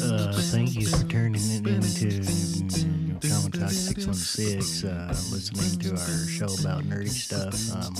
Uh, thank you for turning it into mm, Comic Talk 616, uh, listening to our show about nerdy stuff. Um,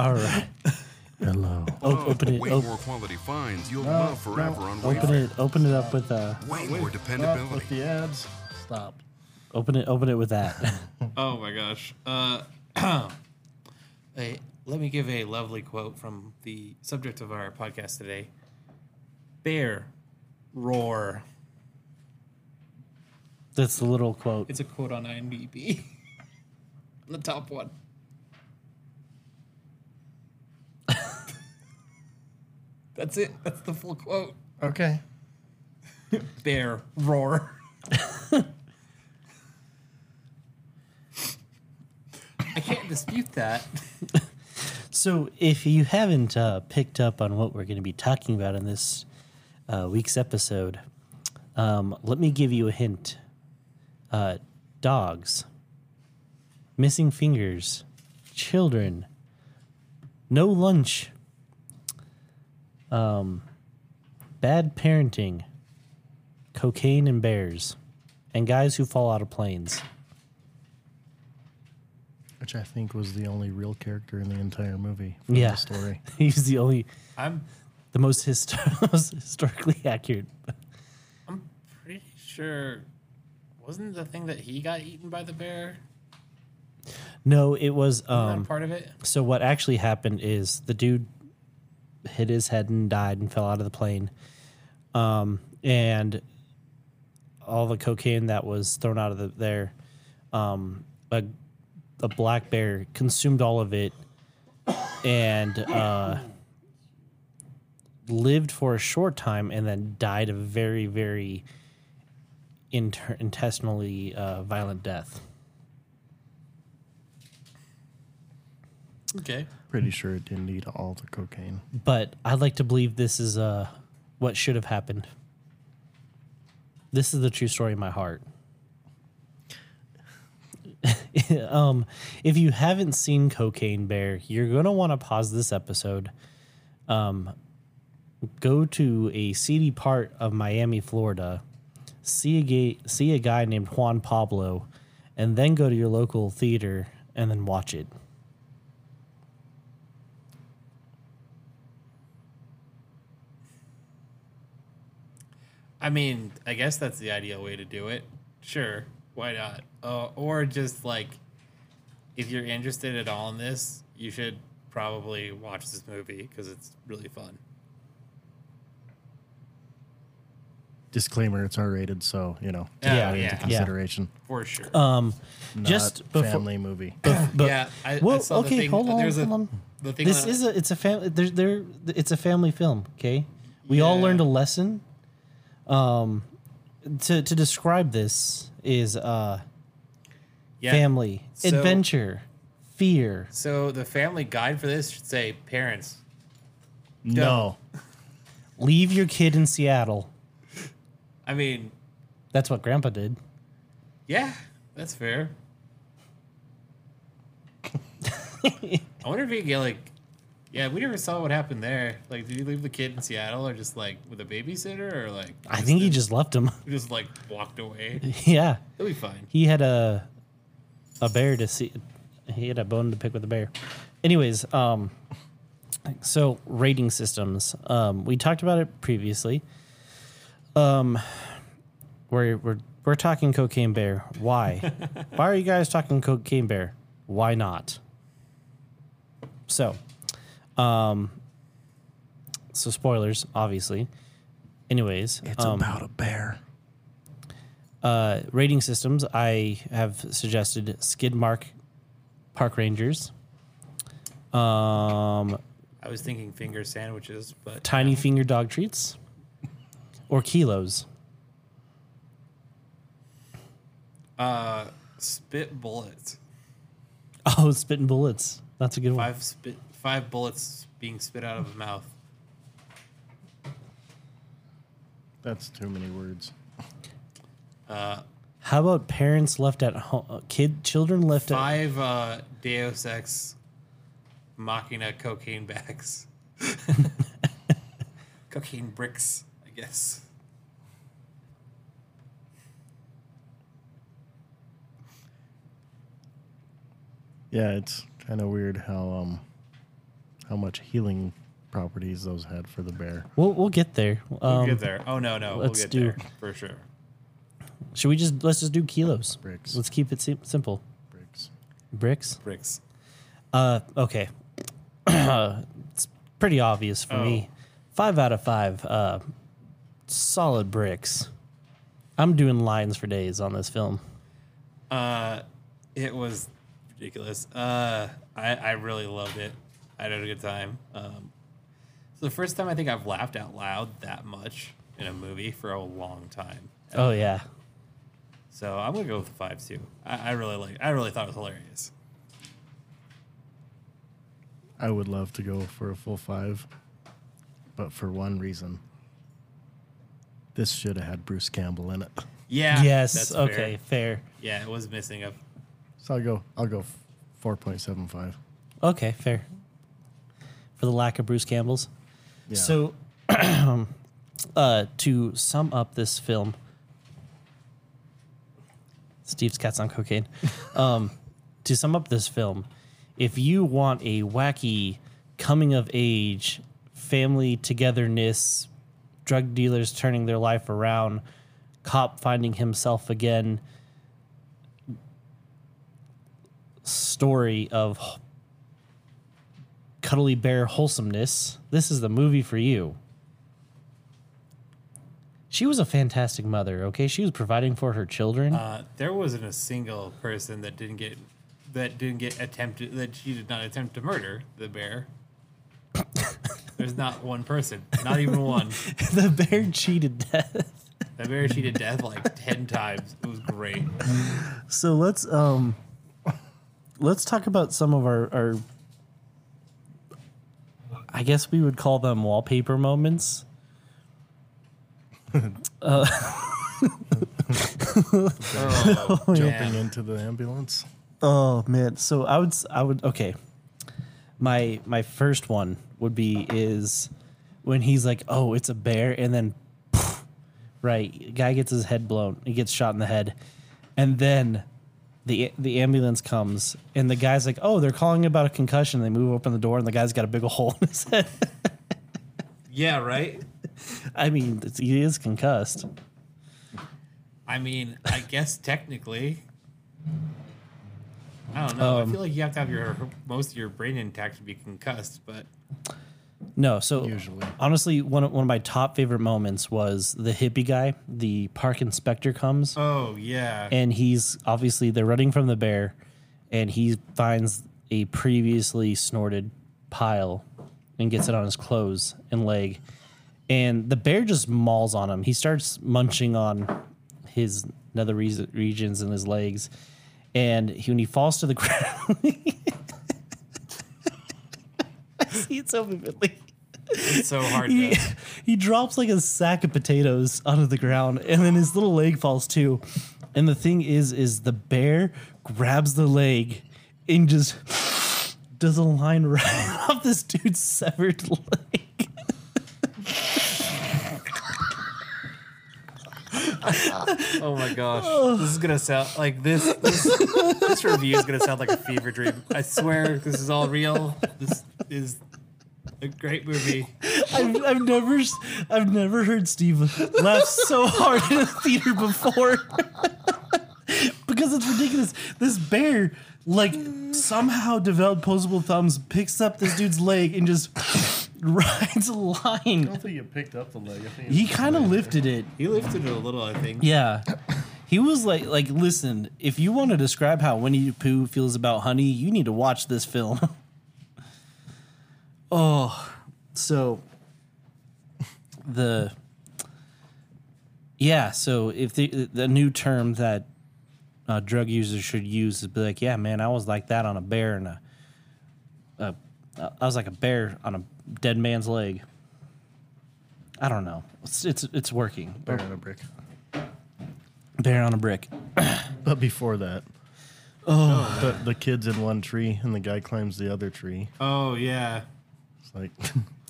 All right. Hello. O- open it. Way op- more quality finds you'll love forever on open Wayfair. it. Open it up with uh. Way more Stop dependability. with the ads. Stop. Open it. Open it with that. Oh my gosh. Uh, a, let me give a lovely quote from the subject of our podcast today. Bear, roar. That's the little quote. It's a quote on IMDb. the top one. That's it. That's the full quote. Okay. Bear, roar. I can't dispute that. So, if you haven't uh, picked up on what we're going to be talking about in this uh, week's episode, um, let me give you a hint. Uh, dogs, missing fingers, children, no lunch, um, bad parenting, cocaine and bears, and guys who fall out of planes. Which I think was the only real character in the entire movie. From Yeah. The story. He's the only, I'm the most, histo- most historically accurate. I'm pretty sure wasn't the thing that he got eaten by the bear No, it was um, um part of it? so what actually happened is the dude hit his head and died and fell out of the plane. Um and all the cocaine that was thrown out of the there um a a black bear consumed all of it and uh lived for a short time and then died a very very inter- intestinally uh, violent death. Okay. Pretty sure it didn't eat all the cocaine. but I'd like to believe this is uh, what should have happened. This is the true story in my heart. um, if you haven't seen Cocaine Bear, you're gonna want to pause this episode. Um, go to a seedy part of Miami, Florida, see a gay, see a guy named Juan Pablo, and then go to your local theater and then watch it. I mean, I guess that's the ideal way to do it. Sure, why not? Uh, or just like, if you're interested at all in this, you should probably watch this movie because it's really fun. Disclaimer: It's R-rated, so you know, Yeah, take that yeah. into Yeah. consideration. For sure. Um, Not just before, family movie. but yeah, I, I well, saw the okay, thing. hold on, There's a, on. The thing This on- is a it's a family there there it's a family film. Okay, we all learned a lesson. Um, to to describe this is uh yeah. family So- adventure, fear. So the family guide for this should say parents. No, Leave your kid in Seattle. I mean, That's what Grandpa did. yeah, that's fair. I wonder if you could get like, yeah, we never saw what happened there. Like, did he leave the kid in Seattle or just like with a babysitter or like? I think he just left him. just like walked away. yeah, He'll be fine. he had a a bear to see. He had a bone to pick with the bear. Anyways, um, So rating systems. Um, we talked about it previously. Um, we're we're we're talking Cocaine Bear. Why? Why are you guys talking Cocaine Bear? Why not? So, um, so spoilers, obviously. Anyways, It's um, about a bear. uh, rating systems. I have suggested Skidmark Park Rangers. Um, I was thinking finger sandwiches, but tiny finger dog treats or kilos. uh, spit bullets. Oh, spitting bullets. That's a good one. Five spit, five bullets being spit out of a mouth. That's too many words. Uh, How about parents left at home? Kid, children left at. five uh, Deus Ex Machina cocaine bags. cocaine bricks, I guess. Yeah, it's kind of weird how um how much healing properties those had for the bear. We'll we'll get there. We'll Um, get there. Oh no, no, we'll let's get do- there for sure. Should we just let's just do kilos? Bricks. Let's keep it sim- simple. Bricks. Bricks. Bricks. Uh, okay. it's pretty obvious for me. Five out of five. Uh, solid bricks. I'm doing lines for days on this film. Uh, it was ridiculous. Uh, I I really loved it. I had a good time. Um, it's the first time I think I've laughed out loud that much in a movie for a long time. Oh yeah. So I'm gonna go with the five too. I, I really like. I really thought it was hilarious. I would love to go for a full five, but for one reason. This should have had Bruce Campbell in it. Yeah. yes. that's Okay. Fair. Fair. Yeah, it was missing a. So I'll go I'll go four point seven five. Okay. Fair. For the lack of Bruce Campbell's. Yeah. So, uh, to sum up this film, Steve's cat's on cocaine. Um, to sum up this film, if you want a wacky coming of age, family togetherness, drug dealers turning their life around, cop finding himself again, story of cuddly bear wholesomeness, this is the movie for you. She was a fantastic mother, okay? She was providing for her children. Uh, there wasn't a single person that didn't get that didn't get attempted that she did not attempt to murder the bear. There's not one person, not even one. the bear cheated death. That bear cheated death like ten times. It was great. So let's um let's talk about some of our, our I guess we would call them wallpaper moments. Oh, Jumping man. into the ambulance. Oh man, so I would s- I would okay. My my first one would be is when he's like, "Oh, it's a bear," and then right, guy gets his head blown. He gets shot in the head, and then the the ambulance comes, and the guy's like, "Oh, they're calling about a concussion." They move open the door, and the guy's got a big hole in his head. Yeah, right. I mean, it's, he is concussed. I mean, I guess technically. I don't know. I um, feel like you have to have your most of your brain intact to be concussed, but No, so Usually. honestly, one of, one of my top favorite moments was the hippie guy. The park inspector comes. oh yeah, and he's obviously they're running from the bear and he finds a previously snorted pile and gets it on his clothes and leg and the bear just mauls on him he starts munching on his nether regions and his legs and he, when he falls to the ground see it so vividly it's so hard he, to. he drops like a sack of potatoes onto the ground and then his little leg falls too and the thing is is the bear grabs the leg and just does a line right off this dude's severed leg Oh my gosh, this is gonna sound like this. This, this review is gonna sound like a fever dream. I swear, this is all real. This is A great movie. I've, I've never s- I've never heard Steve laugh so hard in a theater before because it's ridiculous. This bear like somehow developed posable thumbs, picks up this dude's leg and just rides a line. I don't think you picked up the leg. I think He kind of lifted it. He lifted it a little, I think. Yeah. He was like, like, listen, if you want to describe how Winnie the Pooh feels about honey, you need to watch this film. Oh, so the yeah, so if the the new term that uh, drug users should use is be like, yeah, man, I was like that on a bear and a, a I was like a bear on a dead man's leg. I don't know. It's it's, it's working. bear on a brick. Bear on a brick. But before that, oh, the, the kids in one tree and the guy climbs the other tree. Oh yeah. It's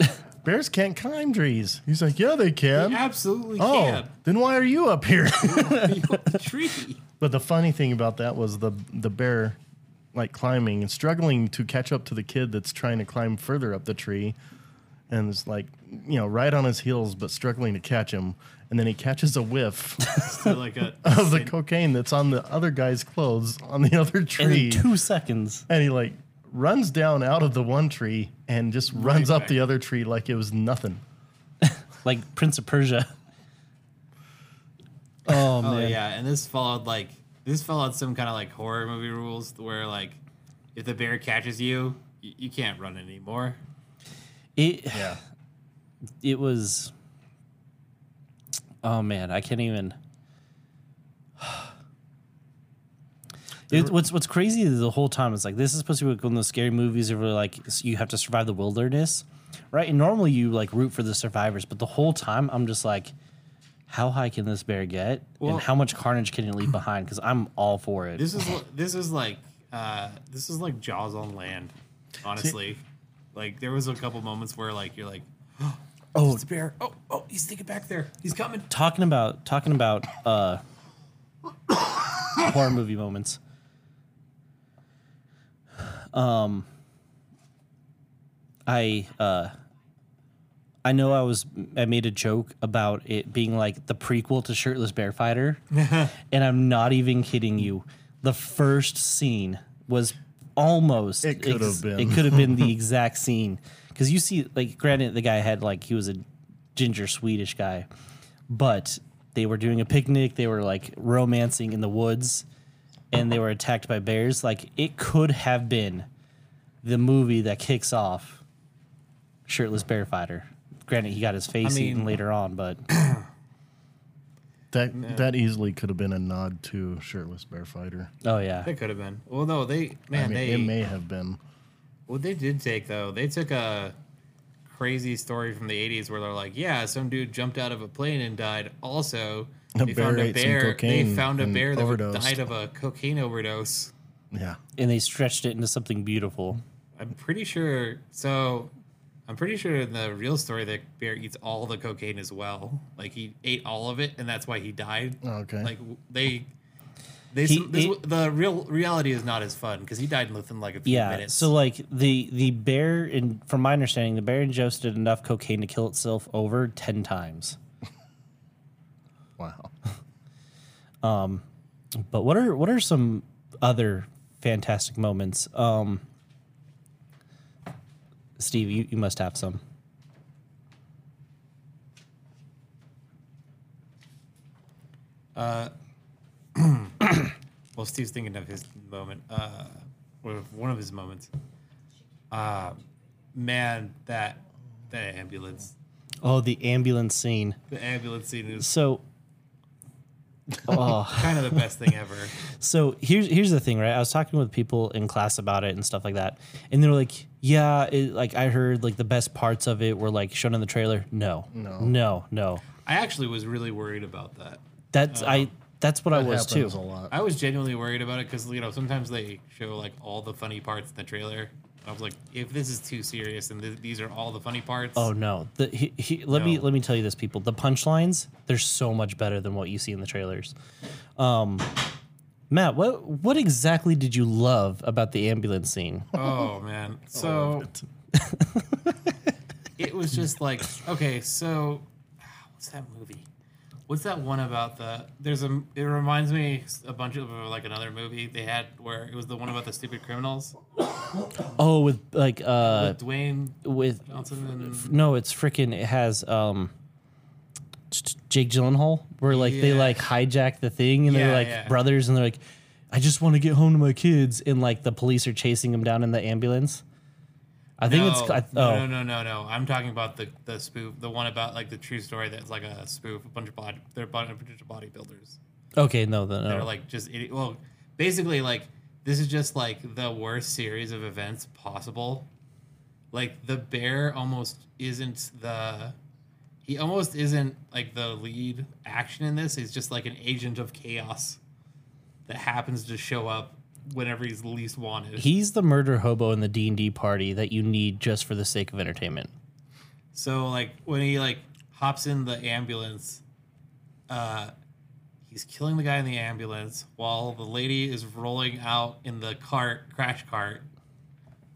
like bears can't climb trees. He's like, yeah, they can. He absolutely oh, can. then why are you up here? the tree. but the funny thing about that was the the bear, like climbing and struggling to catch up to the kid that's trying to climb further up the tree, and it's like you know right on his heels but struggling to catch him. And then he catches a whiff like a of the cocaine that's on the other guy's clothes on the other And tree. in two seconds. and he like runs down out of the one tree and just runs up back. the other tree like it was nothing. Like Prince of Persia. Oh, Oh yeah, and this followed like this followed some kind of like horror movie rules where like if the bear catches you, you, you can't run anymore. It Yeah. it was Oh man, I can't even It, what's what's crazy is the whole time it's like this is supposed to be like one of those scary movies where like you have to survive the wilderness, right? And normally you like root for the survivors, but the whole time I'm just like, how high can this bear get, Well- and how much carnage can it leave behind? Because I'm all for it. This is this is like uh this is like Jaws on land, honestly. like there was a couple moments where like you're like, oh, it's a bear. Oh oh, he's thinking back there. He's coming. talking about talking about uh horror movie moments um i uh i know i was i made a joke about it being like the prequel to shirtless bear fighter. And i'm not even kidding you. The first scene was almost It could have been. it could have been the exact scene. Because you see like granted the guy had like he was a ginger swedish guy but they were doing a picnic. They were like romancing in the woods and they were attacked by bears like it could have been the movie that kicks off shirtless bear fighter granted he got his face I eaten later on but That that easily could have been a nod to shirtless bear fighter. oh yeah it could have been. Well, no, they man, I mean, they it may have been. What they did take though, they took a crazy story from the '80s where they're like, yeah, some dude jumped out of a plane and died. Also, A they bear found a bear. They found a bear that overdosed. died of a cocaine overdose. Yeah. and they stretched it into something beautiful I'm pretty sure. So, I'm pretty sure in the real story that bear eats all the cocaine as well. Like he ate all of it, and that's why he died. Oh, okay. Like they. They, He- this, he- the real reality is not as fun because he died within like a few yeah minutes. so like the the bear in from my understanding the bear ingested enough cocaine to kill itself over 10 times Wow. But what are what are some other fantastic moments? Um, Steve, you, you must have some. Well, Steve's thinking of his moment, uh, or one of his moments. Uh, man, that that ambulance, Oh, the ambulance scene. the ambulance scene is So, oh, kind of the best thing ever. so here's here's the thing, right? I was talking with people in class about it and stuff like that, and they're like, "Yeah, it, like I heard like the best parts of it were like shown in the trailer." No, No. no, no. I actually was really worried about that. That's I. That's what I was too. happens a lot. I was genuinely worried about it because you know sometimes they show like all the funny parts in the trailer. I was like, if this is too serious and th- these are all the funny parts, Oh no! The, he, he, let me No. let me tell you this, people. The punchlines they're so much better than what you see in the trailers. Um, Matt, what what exactly did you love about the ambulance scene? oh man, so it was just like okay, so what's that movie? What's that one about the? There's a. It reminds me a bunch of like another movie they had where it was the one about the stupid criminals Oh, with like uh, with Dwayne with Johnson and no, it's freaking. It has um, Jake Gyllenhaal, where like they Yeah. like hijack the thing, and they're Yeah, like yeah. brothers, and they're like, I just want to get home to my kids, and like the police are chasing them down in the ambulance. I think no, it's I, no, oh no, no, no, no. I'm talking about the the spoof, the one about like the true story that's like a spoof. A bunch of body, they're a bunch of bodybuilders. okay no no They're like just idi- well, basically like this is just like the worst series of events possible. Like the bear almost isn't the he almost isn't like the lead action in this. He's just like an agent of chaos that happens to show up whenever he's least wanted. he's the murder hobo in the D and D party that you need just for the sake of entertainment. So like when he like hops in the ambulance, uh, he's killing the guy in the ambulance while the lady is rolling out in the cart, crash cart.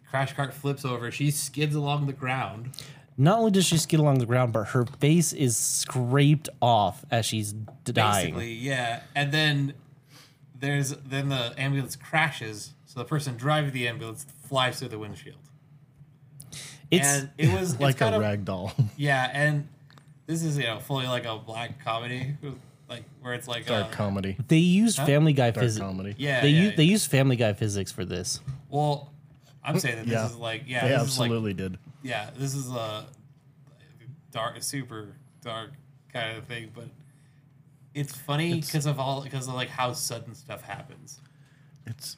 Crash cart flips over. She skids along the ground. Not only does she skid along the ground, but her face is scraped off as she's dying. Basically, yeah. And then there's then the ambulance crashes. So the person driving the ambulance flies through the windshield. It's and it was it's like a kind of- rag doll. Yeah, and this is you know fully like a black comedy, like where it's like Dark uh, comedy. they used Family Guy Dark physics. comedy. Yeah, they yeah, use yeah. they use Family Guy physics for this. Well, I'm saying that this Yeah. is like yeah, They this is like absolutely did. yeah, this is a dark, super dark kind of thing, but it's funny It's- because of all because of like how sudden stuff happens. It's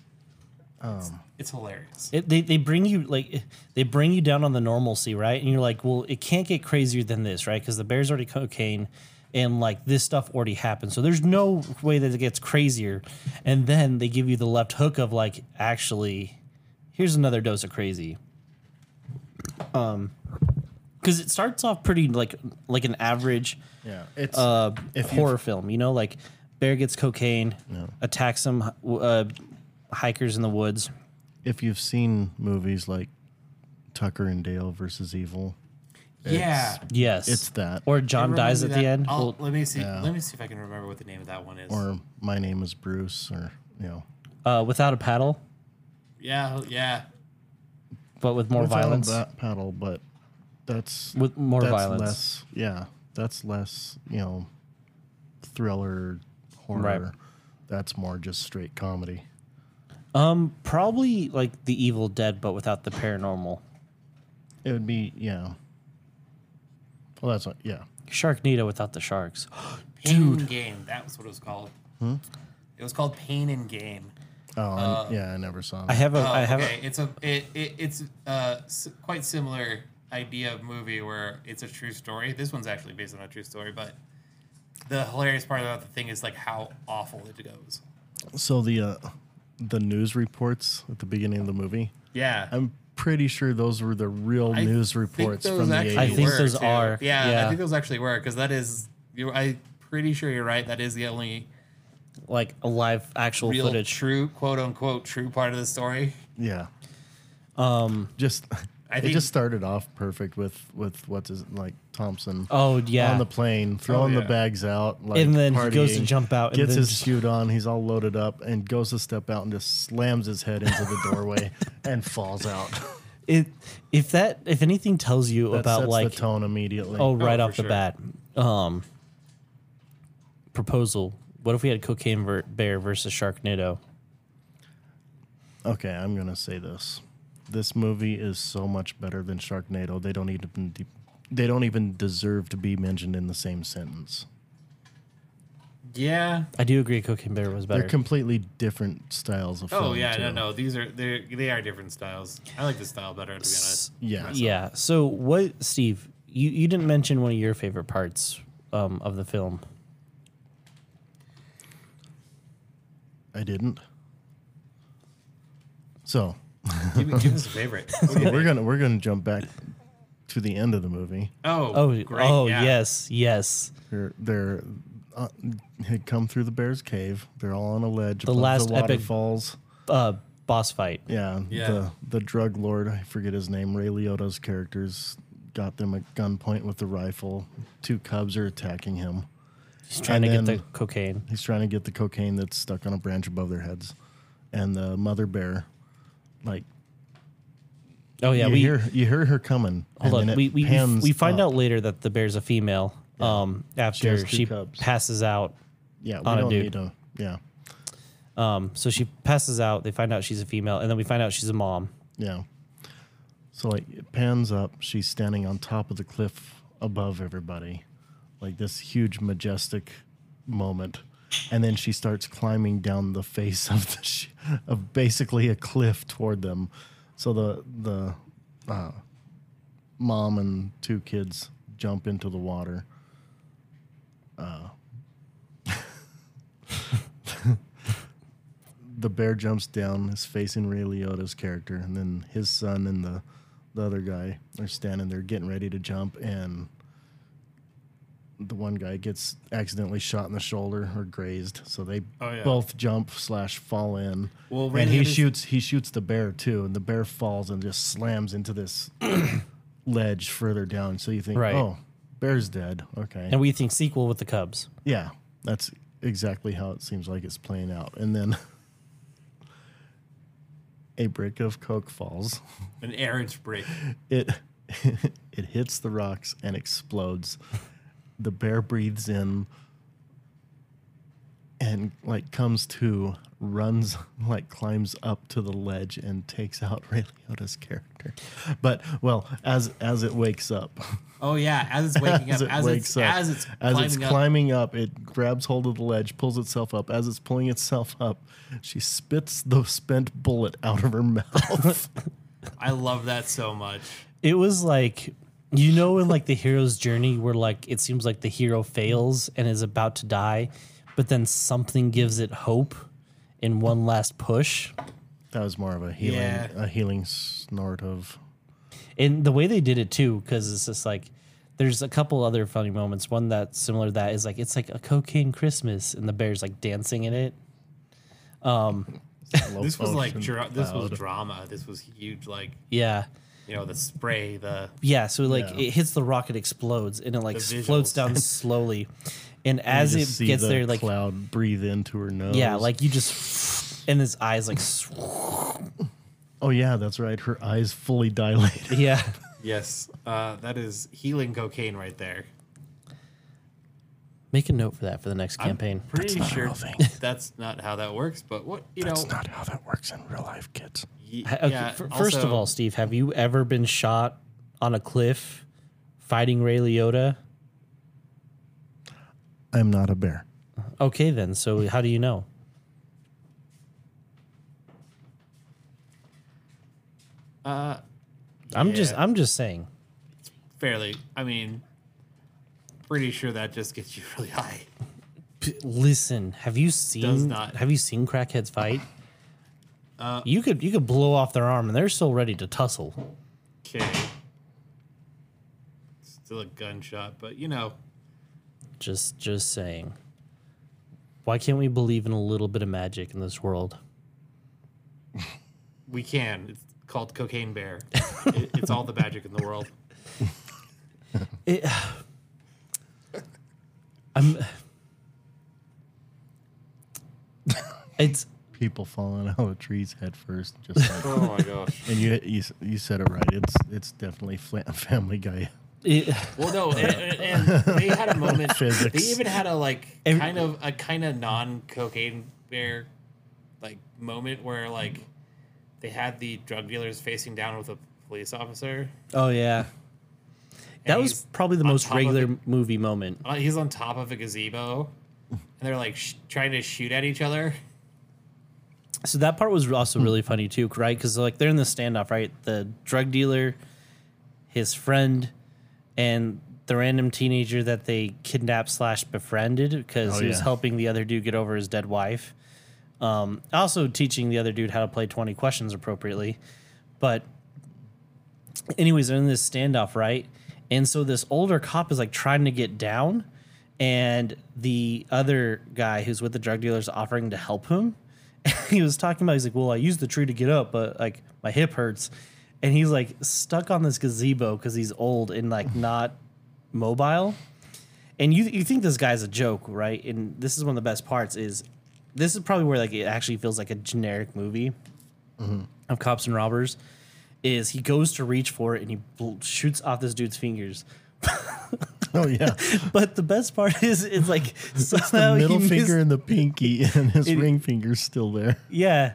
um It's hilarious. It, they they bring you like they bring you down on the normalcy, right? And you're like, well, it can't get crazier than this, right? Because the bear's already cocaine, and like this stuff already happened, so there's no way that it gets crazier. And then they give you the left hook of like, actually, here's another dose of crazy. Um, because it starts off pretty like like an average yeah. It's uh, If horror film. You know, like bear gets cocaine, attacks some uh, hikers in the woods. if you've seen movies like Tucker and Dale versus Evil, yeah. Yes, it's that. Or John It dies at reminds me the that- end. I'll- Well, let me see. yeah. Let me see if I can remember what the name of that one is. or My Name is Bruce, or you know, uh, without a paddle, yeah, yeah. but with more without a violence. ba- paddle, but that's With more that's violence. Less, yeah, that's less. You know, thriller horror. Right. That's more just straight comedy. Um, probably like the Evil Dead, but without the paranormal. It would be yeah. Well, that's what yeah. Sharknado without the sharks. Pain and Gain. That was what it was called. Hmm? It was called Pain and Gain. Oh, I, yeah, I never saw. I have a. Oh, I have. okay. It's a it, it it's uh s- quite similar idea of movie where it's a true story. This one's actually based on a true story, but the hilarious part about the thing is like how awful it goes. So the uh, the news reports at the beginning of the movie. Yeah. I'm pretty sure those were the real I news reports from the 80s. I think were, those too. are, Yeah, yeah. I think those actually were because that is. You, I'm pretty sure you're right. That is the only like a live actual real footage. true quote unquote true part of the story. Yeah. Um. Just. I it think- just started off perfect with with what's his like Thompson. Oh yeah. On the plane, throwing yeah. the bags out, like And then he goes to jump out and gets then his just- suit on, he's all loaded up, and goes to step out and just slams his head into the doorway and falls out. it if that if anything tells you That about sets like the tone immediately. oh right for off the sure. bat um proposal what if we had cocaine ver- bear versus sharknado Okay, I'm gonna say this. This movie is so much better than Sharknado. They don't even de- they don't even deserve to be mentioned in the same sentence. Yeah. i do agree cocaine bear was better They're completely different styles of film. Oh yeah, no, too. no. These are they they are different styles. I like this style better to be honest. Yeah. yeah so what steve you, you didn't mention one of your favorite parts um, of the film I didn't. So Give, me- give us a favorite. we're gonna we're gonna jump back to the end of the movie. Oh, oh great. oh yeah. yes yes They're they're uh, had come through the bear's cave. They're all on a ledge The above last the epic- waterfalls. uh boss fight Yeah, Yeah. The the drug lord, I forget his name. Ray Liotta's character's got them at gunpoint with the rifle. Two cubs are attacking him. He's trying And to get the cocaine. He's trying to get the cocaine that's stuck on a branch above their heads. And the mother bear, like, Oh yeah, you, we hear, you hear her coming. hold and on. We we, we find up. out later that the bear's a female. Um, after has she, passes out. Yeah, we on don't dude. need to. Yeah, Um, so she passes out. They find out she's a female, and then we find out she's a mom. yeah. So like it pans up. She's standing on top of the cliff above everybody, like this huge majestic moment, and then she starts climbing down the face of the sh- of basically a cliff toward them. So the the uh, mom and two kids jump into the water. the bear jumps down, is facing Ray Liotta's character, and then his son and the the other guy are standing there getting ready to jump, and the one guy gets accidentally shot in the shoulder or grazed, so they Oh, yeah. both jump slash fall in. Well, Ray and he Liotta's- shoots he shoots the bear too, and the bear falls and just slams into this ledge further down. So you think, Right. oh, bear's dead. Okay, And we think sequel with the Cubs. yeah, that's exactly how it seems like it's playing out. And then a brick of coke falls. An errant break. It it hits the rocks and explodes. The bear breathes in and like comes to, runs like climbs up to the ledge and takes out Ray Liotta's character. But well, as as it wakes up, Oh yeah, as it's waking as up, it as wakes it's up, as it's as climbing it's up. climbing up, it grabs hold of the ledge, pulls itself up. As it's pulling itself up, she spits the spent bullet out of her mouth. I love that so much. It was like you know in like the hero's journey where like it seems like the hero fails and is about to die, but then something gives it hope in one last push. that was more of a healing, Yeah. a healing snort of. And the way they did it too, because it's just like there's a couple other funny moments. One that's similar to that is like it's like a cocaine Christmas and the bear's like dancing in it. Um, This was like low-function dra- this was drama. This was huge. Like Yeah. You know the spray, the Yeah, so like Yeah. it hits the rock, it explodes, and it like The floats down slowly. And You as it see gets the there, like cloud breathe into her nose. yeah, like you just and his eyes like oh yeah, that's right. Her eyes fully dilated. yeah. yes, uh, that is healing cocaine right there. Make a note for that for the next campaign. I'm pretty not a sure thing. that's not how that works. But what you know, that's not how that works in real life, kids. Y- okay, yeah, fir- first of all, Steve, have you ever been shot on a cliff fighting Ray Liotta? I'm not a bear. Okay, then. So how do you know? uh, I'm just I'm just saying. fairly. I mean, pretty sure that just gets you really high. P- Listen, have you seen Does not. have you seen crackheads fight? Uh, you could you could blow off their arm and they're still ready to tussle. Okay, still a gunshot, but you know, Just just saying. Why can't we believe in a little bit of magic in this world? we can. It's called Cocaine Bear. it, it's all the magic in the world. It, I'm. It's People falling out of trees head first, just like. Oh my gosh. and you, you you said it right. It's it's definitely fla- Family Guy. it, Well, no, and, and- and they had a moment. Physics. They even had a like Every- kind of a kind of non-cocaine bear like moment where like they had the drug dealers facing down with a police officer. oh yeah. That was probably the most regular it. movie moment. Uh, He's on top of a gazebo, and they're like sh- trying to shoot at each other. So that part was also really funny too, right? Because like they're in the standoff, right? The drug dealer, his friend, and the random teenager that they kidnapped slash befriended because Oh, he was yeah. helping the other dude get over his dead wife. Um, also teaching the other dude how to play twenty questions appropriately. But anyways, they're in this standoff, right? And so this older cop is like trying to get down, and the other guy who's with the drug dealer is offering to help him. he was talking about, he's like, Well, I used the tree to get up, but like my hip hurts. and he's like stuck on this gazebo because he's old and like mm-hmm. not mobile. And you you think this guy's a joke, right? And this is one of the best parts is this is probably where like it actually feels like a generic movie mm-hmm. of cops and robbers. Is he goes to reach for it and he bl- shoots off this dude's fingers. Oh yeah, But the best part is it's like the somehow he middle missed- finger and the pinky, and his It- ring finger's still there. Yeah.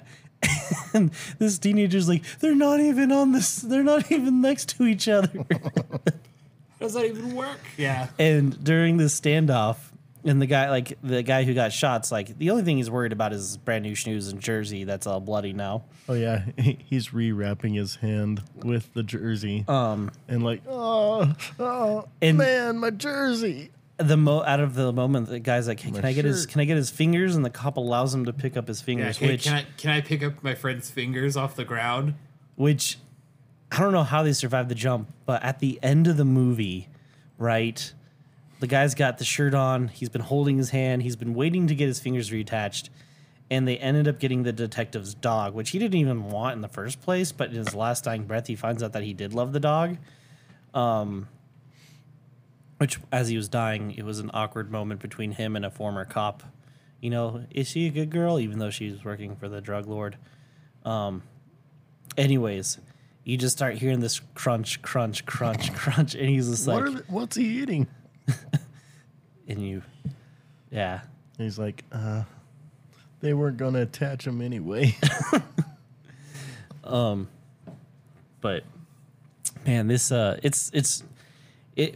and this teenager's like, they're not even on this, they're not even next to each other. Does that even work? Yeah. and during this standoff, and the guy, like the guy who got shot's like, the only thing he's worried about is brand new shoes and jersey that's all bloody now. Oh yeah, he's rewrapping his hand with the jersey, um, and like, oh, oh, And- man, my jersey. The mo out of the moment, the guy's like, hey, My can I get his, can I get his fingers? And the cop allows him to pick up his Yeah, fingers, can, which, can I can I pick up my friend's fingers off the ground? which I don't know how they survived the jump, but at the end of the movie, right? The guy's got the shirt on. He's been holding his hand. He's been waiting to get his fingers reattached. And they ended up getting the detective's dog, which he didn't even want in the first place. But in his last dying breath, he finds out that he did love the dog. Um, which, as he was dying, it was an awkward moment between him and a former cop. You know, is she a good girl, even though she's working for the drug lord? Um, anyways, you just start hearing this crunch, crunch, crunch, crunch, and he's just What like, are the, what's he eating? and you, yeah, He's like, uh, they weren't gonna attach him anyway. Um, but man, this uh, it's it's it.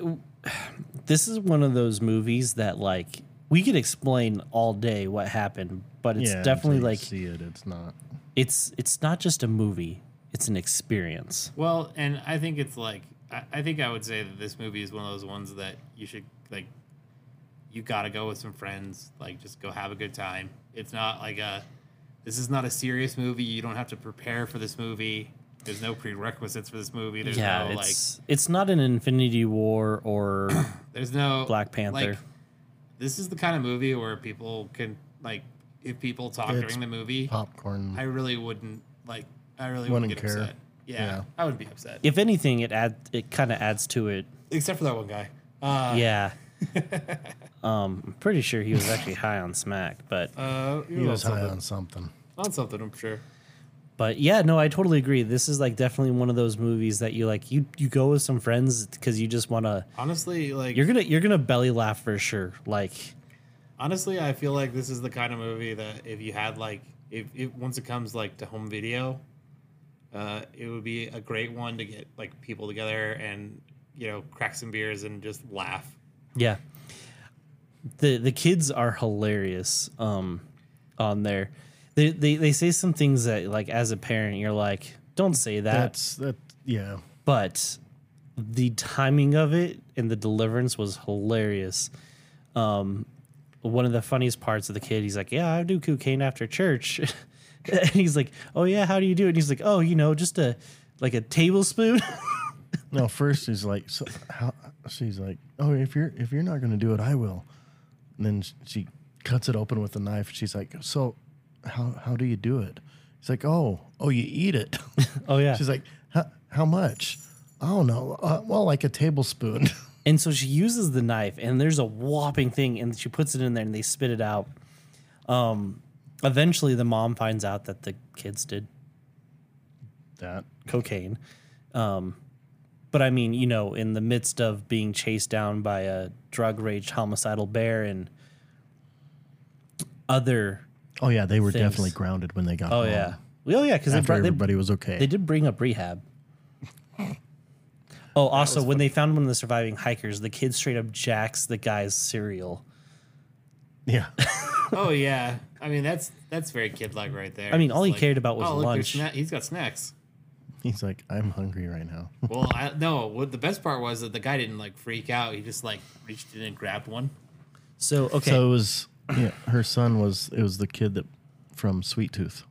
This is one of those movies that like we could explain all day what happened, but it's yeah, definitely until you like see it. It's not. it's it's not just a movie; it's an experience. Well, and I think it's like I, I think I would say that this movie is one of those ones that you should like. You gotta go with some friends. Like, just go have a good time. It's not like a. This is not a serious movie. You don't have to prepare for this movie. There's no prerequisites for this movie. There's yeah, no it's it's not an Infinity War or. There's no Black Panther. Like, this is the kind of movie where people can like. If people talk It's during the movie, Popcorn. I really wouldn't like. I really Wouldn't wouldn't get care. upset. Yeah, Yeah. I would be upset. if anything, it add it kind of adds to it. Except for that one guy. Uh, yeah. um, I'm pretty sure he was actually high on smack, but Uh, he was high on something. on something, I'm sure. but yeah, no, I totally agree. This is like definitely one of those movies that you like you you go with some friends because you just want to. Honestly, like You're gonna you're gonna belly laugh for sure. Like honestly, I feel like this is the kind of movie that if you had like if, if once it comes like to home video, uh, it would be a great one to get like people together and you know crack some beers and just laugh. yeah, the the kids are hilarious. Um, on there, they they they say some things that like as a parent you're like don't say that. That's that. Yeah. but the timing of it and the deliverance was hilarious. Um, one of the funniest parts of the kid, he's like, "Yeah, I do cocaine after church," and he's like, "Oh yeah, how do you do it?" And he's like, "Oh, you know, just a like a tablespoon." No, first he's like, so how? She's like, oh, if you're if you're not gonna do it, I will. And then she cuts it open with a knife. She's like, so how how do you do it? He's like, oh, oh, you eat it. oh yeah. She's like, how, how much? Oh no, uh, well, like a tablespoon. And so she uses the knife, and there's a whopping thing, and she puts it in there, and they spit it out. Um, eventually, the mom finds out that the kids did that cocaine. Um, but I mean, you know, in the midst of being chased down by a drug raged homicidal bear and other. Oh yeah, they were Things. definitely grounded when they got Oh home. yeah, oh yeah, because brought- they, everybody was okay. they did bring up rehab. Oh, also, when they found one of the surviving hikers, the kid straight up jacks the guy's cereal. yeah. oh yeah, I mean that's that's very kid like right there. I mean, all It's he cared about was oh, look, lunch. sna- he's got snacks. He's like, I'm hungry right now. Well, I, no. What the best part was that the guy didn't like freak out. He just like reached in and grabbed one. So okay, So it was yeah, her son was it was the kid that from Sweet Tooth.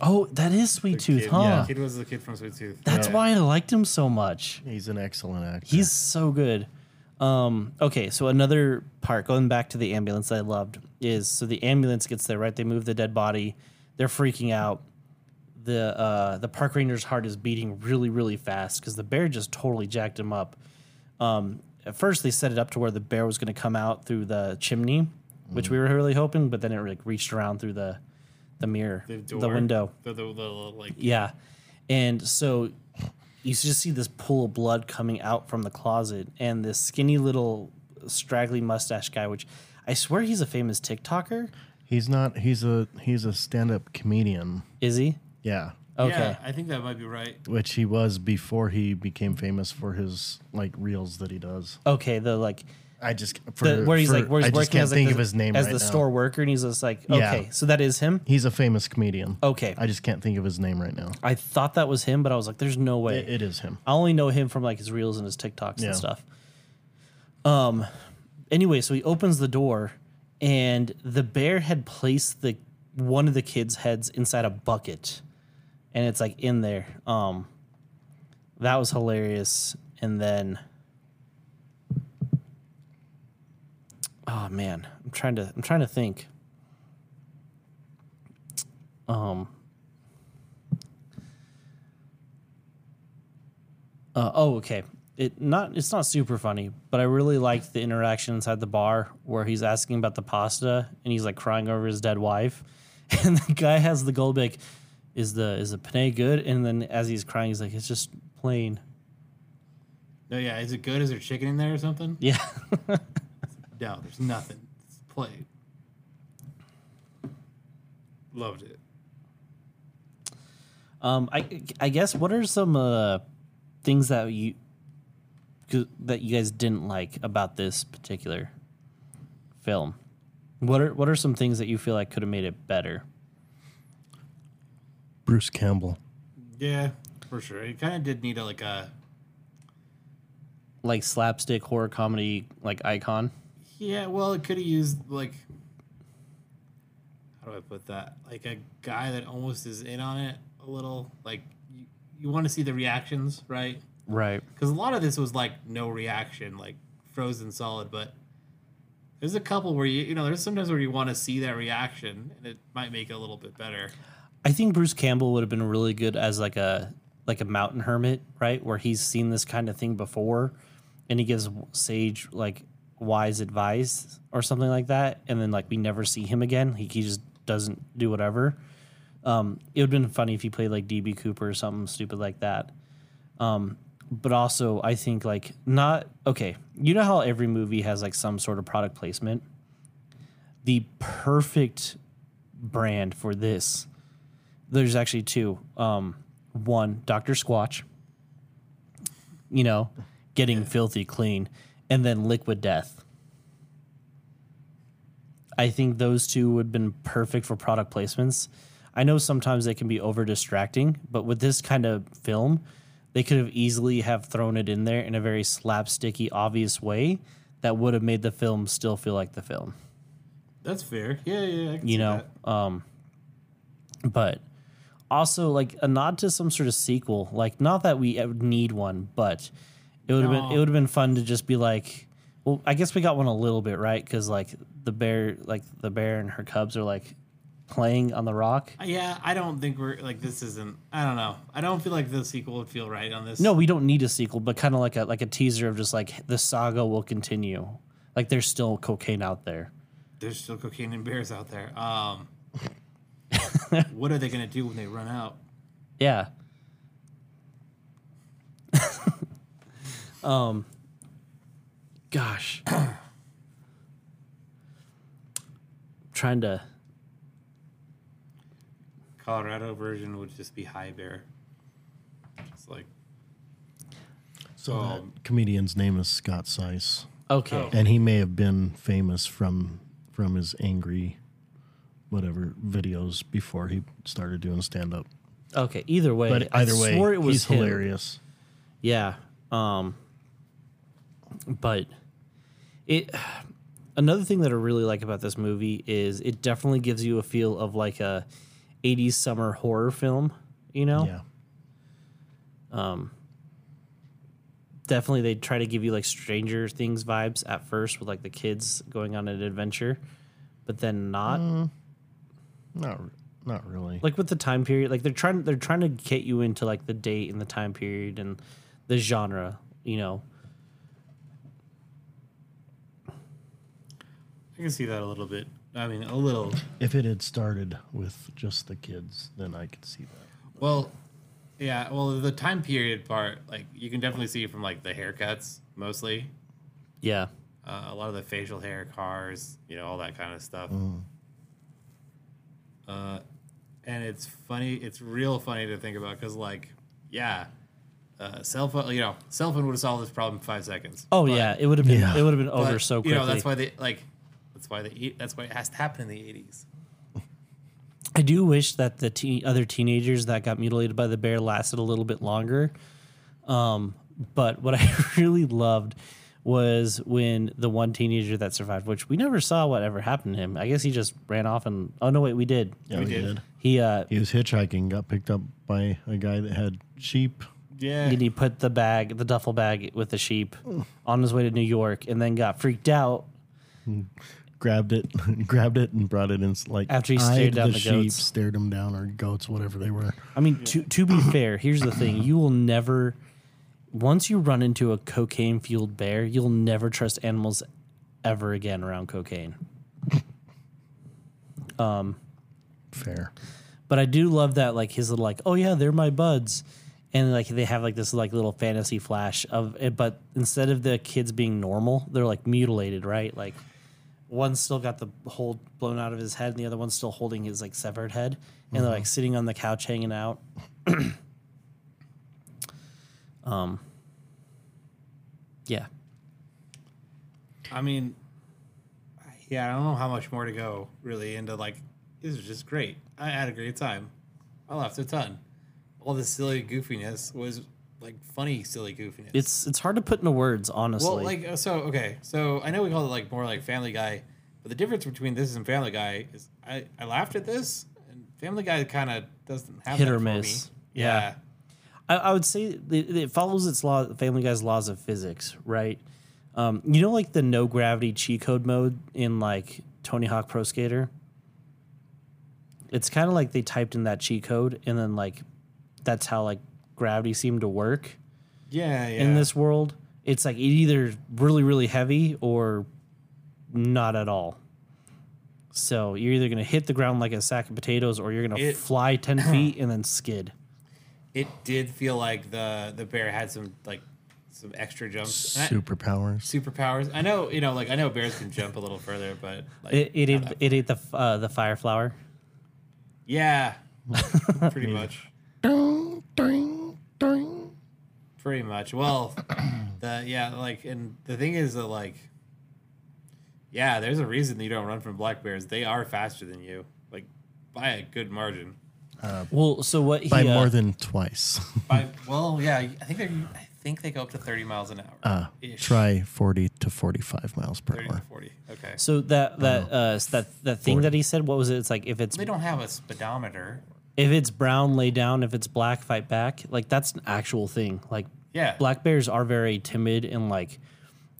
oh, that is Sweet Tooth, Kid, huh? Yeah. Kid was the kid from Sweet Tooth. That's Yeah. why I liked him so much. He's an excellent actor. He's so good. Um, okay, so another part, going back to the ambulance that I loved, is so the ambulance gets there, right? They move the dead body. They're freaking out. the uh, the park ranger's heart is beating really really fast because the bear just totally jacked him up. Um, at first, they set it up to where the bear was going to come out through the chimney, which we were really hoping, but then it like reached around through the the mirror, The, the, door, window. The, the, the, like Yeah. And so you just see this pool of blood coming out from the closet and this skinny little straggly mustache guy, which I swear he's a famous TikToker. He's not. He's a he's a stand up comedian. Is he? Yeah, Okay. Yeah, I think that might be right. which he was before he became famous for his like reels that he does. Okay. The like I just for, the, where he's for- like where he's I working can't as like think the, of his name as right the now. store worker and he's just like Yeah. okay, so that is him. He's a famous comedian. Okay. I just can't think of his name right now. I thought that was him, but I was like, there's no way. It, it is him. I only know him from like his reels and his TikToks Yeah. and stuff. Um anyway, so he opens the door and the bear had placed the one of the kids' heads inside a bucket. And it's like in there. Um that was hilarious. And then Oh man, I'm trying to I'm trying to think. Um Uh, oh, okay. It not it's not super funny, but I really liked the interaction inside the bar where he's asking about the pasta and he's like crying over his dead wife, and the guy has the gold like, is the is the penne good? And then as he's crying, he's like, it's just plain. No, yeah, is it good? Is there chicken in there or something? Yeah, No, there's nothing. It's plain. Loved it. um, I I guess what are some uh things that you that you guys didn't like about this particular film? What are what are some things that you feel like could have made it better? Bruce Campbell. Yeah, for sure. It kind of did need a like a like slapstick horror comedy like icon. Yeah. Well, it could have used like how do I put that? Like a guy that almost is in on it a little. Like you, you want to see the reactions, right? Right. Because a lot of this was like no reaction, like frozen solid. But there's a couple where you you know there's sometimes where you want to see that reaction, and it might make it a little bit better. I think Bruce Campbell would have been really good as like a like a mountain hermit, right? Where he's seen this kind of thing before and he gives sage like wise advice or something like that and then like we never see him again. He, he just doesn't do whatever. Um, it would have been funny if he played like DB Cooper or something stupid like that. Um, but also I think like not okay. You know how every movie has like some sort of product placement. The perfect brand for this. There's actually two. Um, one, Doctor Squatch. You know, getting filthy clean, and then Liquid Death. I think those two would have been perfect for product placements. I know sometimes they can be over distracting, but with this kind of film, they could have easily have thrown it in there in a very slapsticky, obvious way that would have made the film still feel like the film. That's fair. Yeah, yeah. You know, um, but also like a nod to some sort of sequel. Like not that we need one, but it would have been it would have been fun to just be like, well, I guess we got one a little bit right because like the bear, like the bear and her cubs are like playing on the rock. Uh, Yeah, I don't think we're like this isn't. I don't know. I don't feel like the sequel would feel right on this. No, we don't need a sequel, but kind of like a like a teaser of just like the saga will continue. Like there's still cocaine out there. there's still cocaine and bears out there. Um, what are they gonna do when they run out? Yeah. Um gosh. trying to Colorado version would just be high bear. It's like So Um, that comedian's name is Scott Seiss, Okay. Oh. and he may have been famous from from his angry, whatever videos before he started doing stand up. Okay. Either way. But I either way, swore it was he's him. hilarious. Yeah. Um but it another thing that I really like about this movie is it definitely gives you a feel of like a 80s summer horror film, you know? Yeah. Um, definitely they try to give you like Stranger Things vibes at first with like the kids going on an adventure, but then not. Mm, not, Not really. like with the time period like they're trying they're trying to get you into like the date and the time period and the genre you know I can see that a little bit. I mean, a little. if it had started with just the kids, then I could see that. Well, yeah. Well, the time period part, like you can definitely see from like the haircuts mostly. yeah Uh, a lot of the facial hair, cars, you know, all that kind of stuff. Uh, and it's funny. It's real funny to think about because, like, yeah, uh, cell phone. You know, cell phone would have solved this problem in five seconds. oh But- yeah it would have been Yeah. it would have been but, over so You quickly know, that's why they like. That's why they. That's why it has to happen in the eighties. I do wish that the te- other teenagers that got mutilated by the bear lasted a little bit longer. Um, but what I really loved was when the one teenager that survived, which we never saw whatever happened to him. I guess he just ran off and oh no, wait, we did. Yeah, We we did. did. He uh, He was hitchhiking, got picked up by a guy that had sheep. Yeah. and he put the bag, the duffel bag with the sheep, on his way to New York, and then got freaked out grabbed it, grabbed it, and brought it in. Like After he stared down the, the sheep, goats. stared them down, or goats, whatever they were. I mean, to to be fair, here's the thing: you will never, once you run into a cocaine fueled bear, you'll never trust animals ever again around cocaine. um, Fair. But I do love that, like his little, like, oh yeah, they're my buds, and like they have like this like little fantasy flash of it. But instead of the kids being normal, they're like mutilated, right? Like one's still got the hole blown out of his head, and the other one's still holding his like severed head, and they're like sitting on the couch hanging out. um. Yeah. I mean, yeah, I don't know how much more to go really into like. This is just great. I had a great time. I laughed a ton. All the silly goofiness was like funny, silly goofiness. It's it's hard to put into words, honestly. well, like so. Okay, so I know we call it like more like Family Guy, but the difference between this and Family Guy is I I laughed at this, and Family Guy kind of doesn't have Hit that or miss. Yeah. Yeah. I, I would say it, it follows its law, Family Guy's laws of physics, right? Um, you know, like the no gravity cheat code mode in like Tony Hawk Pro Skater. It's kind of like they typed in that cheat code, and then like that's how like gravity seemed to work Yeah, yeah. in this world. It's like it either really really heavy or not at all. So you're either gonna hit the ground like a sack of potatoes, or you're gonna It- fly ten feet and then skid. it did feel like the the bear had some like some extra jumps. And I- Superpowers. superpowers. I know, you know, like I know bears can jump a little further, but like, It it ate, it ate the uh, the fire flower. yeah, pretty much, Ding, ding, ding. pretty much. Well, the yeah, like, and the thing is that like, yeah, there's a reason that you don't run from black bears. They are faster than you, like by a good margin. Well, so what he By uh, more than twice. By well, yeah, I think they I think they go up to thirty miles an hour. Uh, try 40 to 45 miles per thirty to hour. forty. Okay. so that that uh that that thing that he said what was it? It's like if it's They don't have a speedometer. If it's brown lay down, if it's black fight back. Like that's an actual thing. Like Yeah. black bears are very timid and like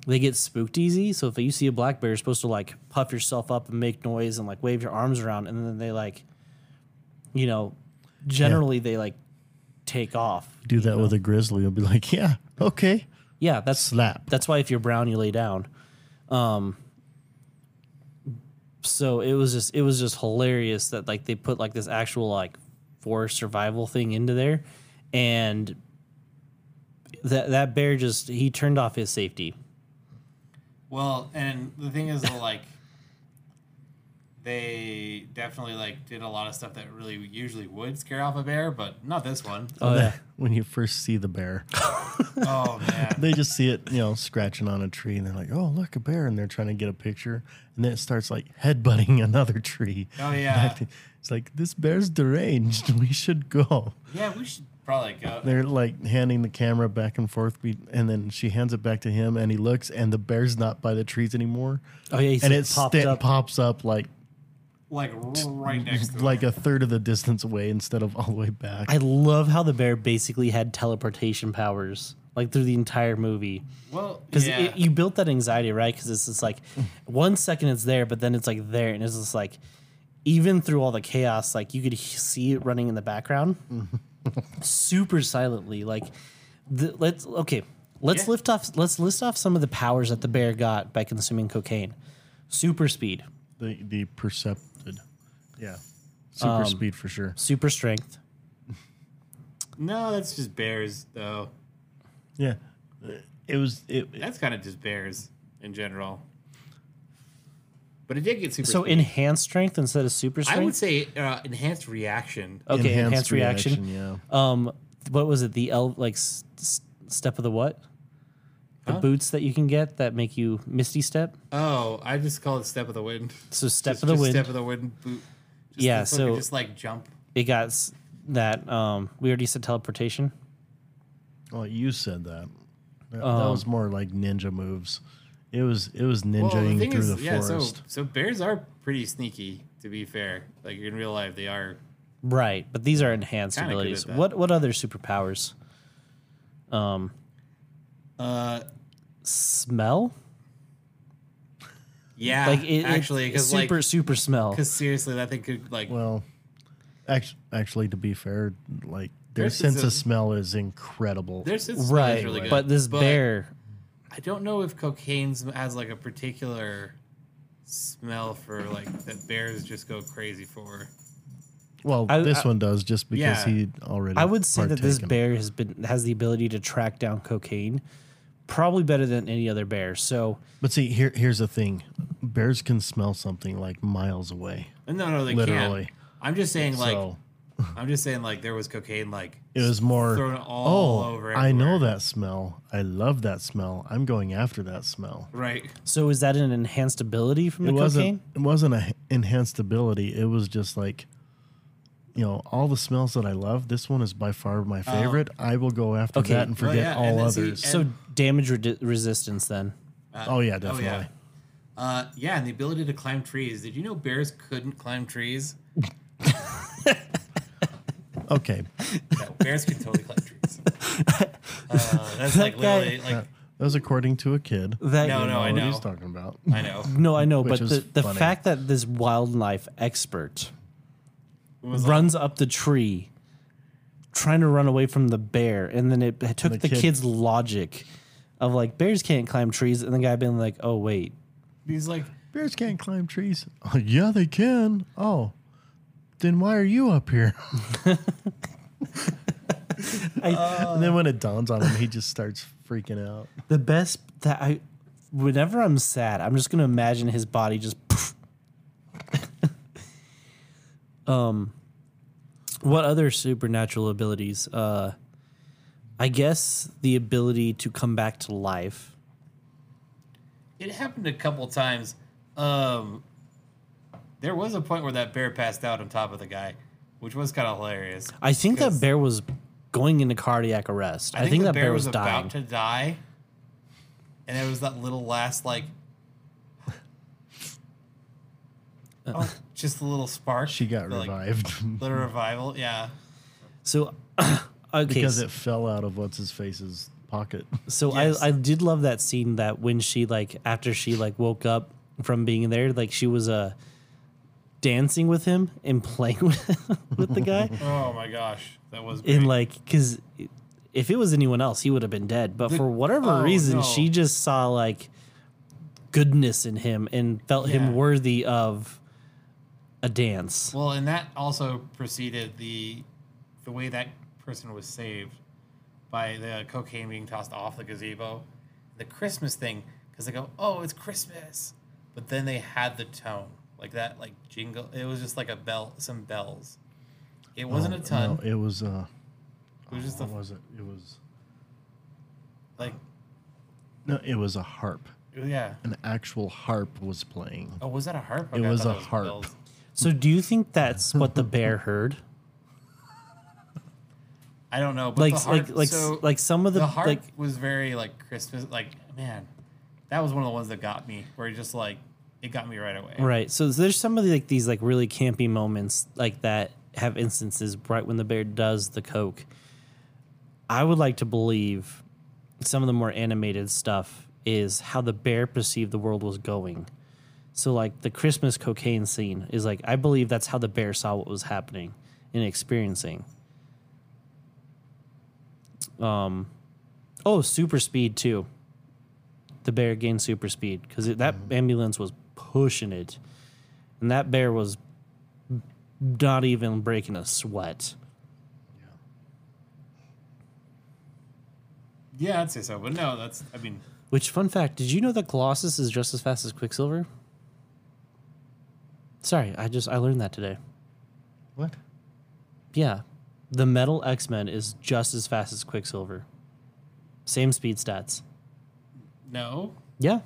they get spooked easy. So if you see a black bear, you're supposed to like puff yourself up and make noise and like wave your arms around, and then they like, you know, generally they like take off. Do that with a grizzly. You'll be like, yeah, okay. Yeah, that's Slap. That's why if you're brown, you lay down. Um, so it was just it was just hilarious that like they put like this actual like forest survival thing into there, and that that bear just he turned off his safety. Well, and the thing is, like, they definitely like did a lot of stuff that really usually would scare off a bear, but not this one. Oh yeah, When you first see the bear, Oh man, they just see it, you know, scratching on a tree, and they're like, "Oh, look, a bear!" And they're trying to get a picture, and then it starts like headbutting another tree. Oh, yeah. It's like this bear's deranged. We should go. yeah, we should probably go. They're like handing the camera back and forth, be- and then she hands it back to him, and he looks, and the bear's not by the trees anymore, oh yeah, he and said it popped sta- up. pops up like Like right next to like him. a third of the distance away instead of all the way back. I love how the bear basically had teleportation powers like through the entire movie. well, Because yeah. you built that anxiety, right? Because it's just like one second it's there, but then it's like there, and it's just like even through all the chaos, like you could see it running in the background, super silently. Like, the, let's okay, let's Yeah. lift off. Let's list off some of the powers that the bear got by consuming cocaine. Super speed, The the percepted. Yeah. Super Um, speed for sure. super strength, No, that's just bears, though. Yeah. It was it, That's kind of just bears in general. But it did get super. so speed. enhanced strength instead of super strength. I would say uh, enhanced reaction. okay, enhanced, reaction. Yeah. Um, what was it? The L like s- s- step of the what? The Huh? boots that you can get that make you misty step. Oh, I just call it step of the wind. So step Just- of the just wind. Step of the wind boot. Just Yeah, so it just like jump. it got s- that. Um, we already said teleportation. Oh, you said that. That, that Um, was more like ninja moves. It was it was Well, the ninjaing thing through is, the yeah. So forest. so bears are pretty sneaky. To be fair, like in real life, they are. Right, but these are enhanced abilities. What what other superpowers? Um, Uh, smell. yeah. Like it, actually, because because like, super super smell. because seriously, that thing could like. Well, actually, actually, to be fair, like their There's sense just a- of smell is incredible. their sense of smell is really good. but this bear. I don't know if cocaine has like a particular smell for like that bears just go crazy for. well, I- this I- one does just because Yeah. he already. I would say that this bear has been has the ability to track down cocaine, probably better than any other bear. So But see, here here's the thing: bears can smell something like miles away. No, no, they Literally. can't. I'm just saying, like, so I'm just saying, like, there was cocaine, like, it was more. thrown all oh, over. I know that smell. I love that smell. I'm going after that smell. Right. so is that an enhanced ability from it the wasn't cocaine? it wasn't a enhanced ability it was just like you know all the smells that i love this one is by far my favorite i will go after Okay. that and Well, forget yeah, all and then see- others So damage re- resistance then. oh yeah definitely Uh, yeah, and the ability to climb trees. Did you know bears couldn't climb trees? okay No, bears can totally climb trees. Uh, that's like guy- literally like that was according to a kid That No, I no, know I what know. he's talking about I know. No, I know, Which but was the, the funny. fact that this wildlife expert It was like- runs up the tree trying to run away from the bear, and then it, it took The the, kid- kid's logic of like bears can't climb trees, and the guy being like, "Oh wait, he's like, bears can't climb trees oh, yeah they can oh then why are you up here and then when it dawns on him he just starts freaking out the best that I." Whenever I'm sad, I'm just gonna imagine his body just. um, what other supernatural abilities? Uh, I guess the ability to come back to life. it happened a couple times. Um, there was a point where that bear passed out on top of the guy, which was kind of hilarious. I think that bear was going into cardiac arrest. I, think, the that bear, was, dying. about to die, and it was that little last like, oh, just a little spark. she got the, like, revived little revival, yeah. So, okay, because it fell out of what's his face's pocket. so Yes. I I did love that scene that when she like after she like woke up from being there, like she was uh dancing with him and playing with, with the guy, Oh my gosh, that was and like because if it was anyone else, he would have been dead. But for whatever oh, reason, no. she just saw like goodness in him and felt Yeah. him worthy of a dance. Well, and that also preceded the the way that person was saved by the cocaine being tossed off the gazebo. The Christmas thing, because they go, "Oh, it's Christmas," but then they had the tone like that, like jingle. It was just like a bell, some bells. It wasn't Oh, a ton. No, it was uh it was just a, what was it? It was like, no, it was a harp. yeah. An actual harp was playing. Oh, was that a harp? It Okay, I was thought a that harp. bells. So do you think that's what the bear heard? I don't know, but like the harp, like like so like some of the, the harp like was very like Christmas. Like man, that was one of the ones that got me. Where it just like it got me right away. right. So there's some of the, like these like really campy moments like that have instances right when the bear does the coke. I would like to believe some of the more animated stuff is how the bear perceived the world was going. So like the Christmas cocaine scene is like I believe that's how the bear saw what was happening and experiencing. Um, oh, super speed too. The bear gained super speed because that ambulance was pushing it, and that bear was not even breaking a sweat. Yeah, I'd say so. But no, that's. I mean, Which fun fact? Did you know that Colossus is just as fast as Quicksilver? Sorry, I just I learned that today. What? Yeah, the Metal X Men is just as fast as Quicksilver. Same speed stats. no. Yeah, Com-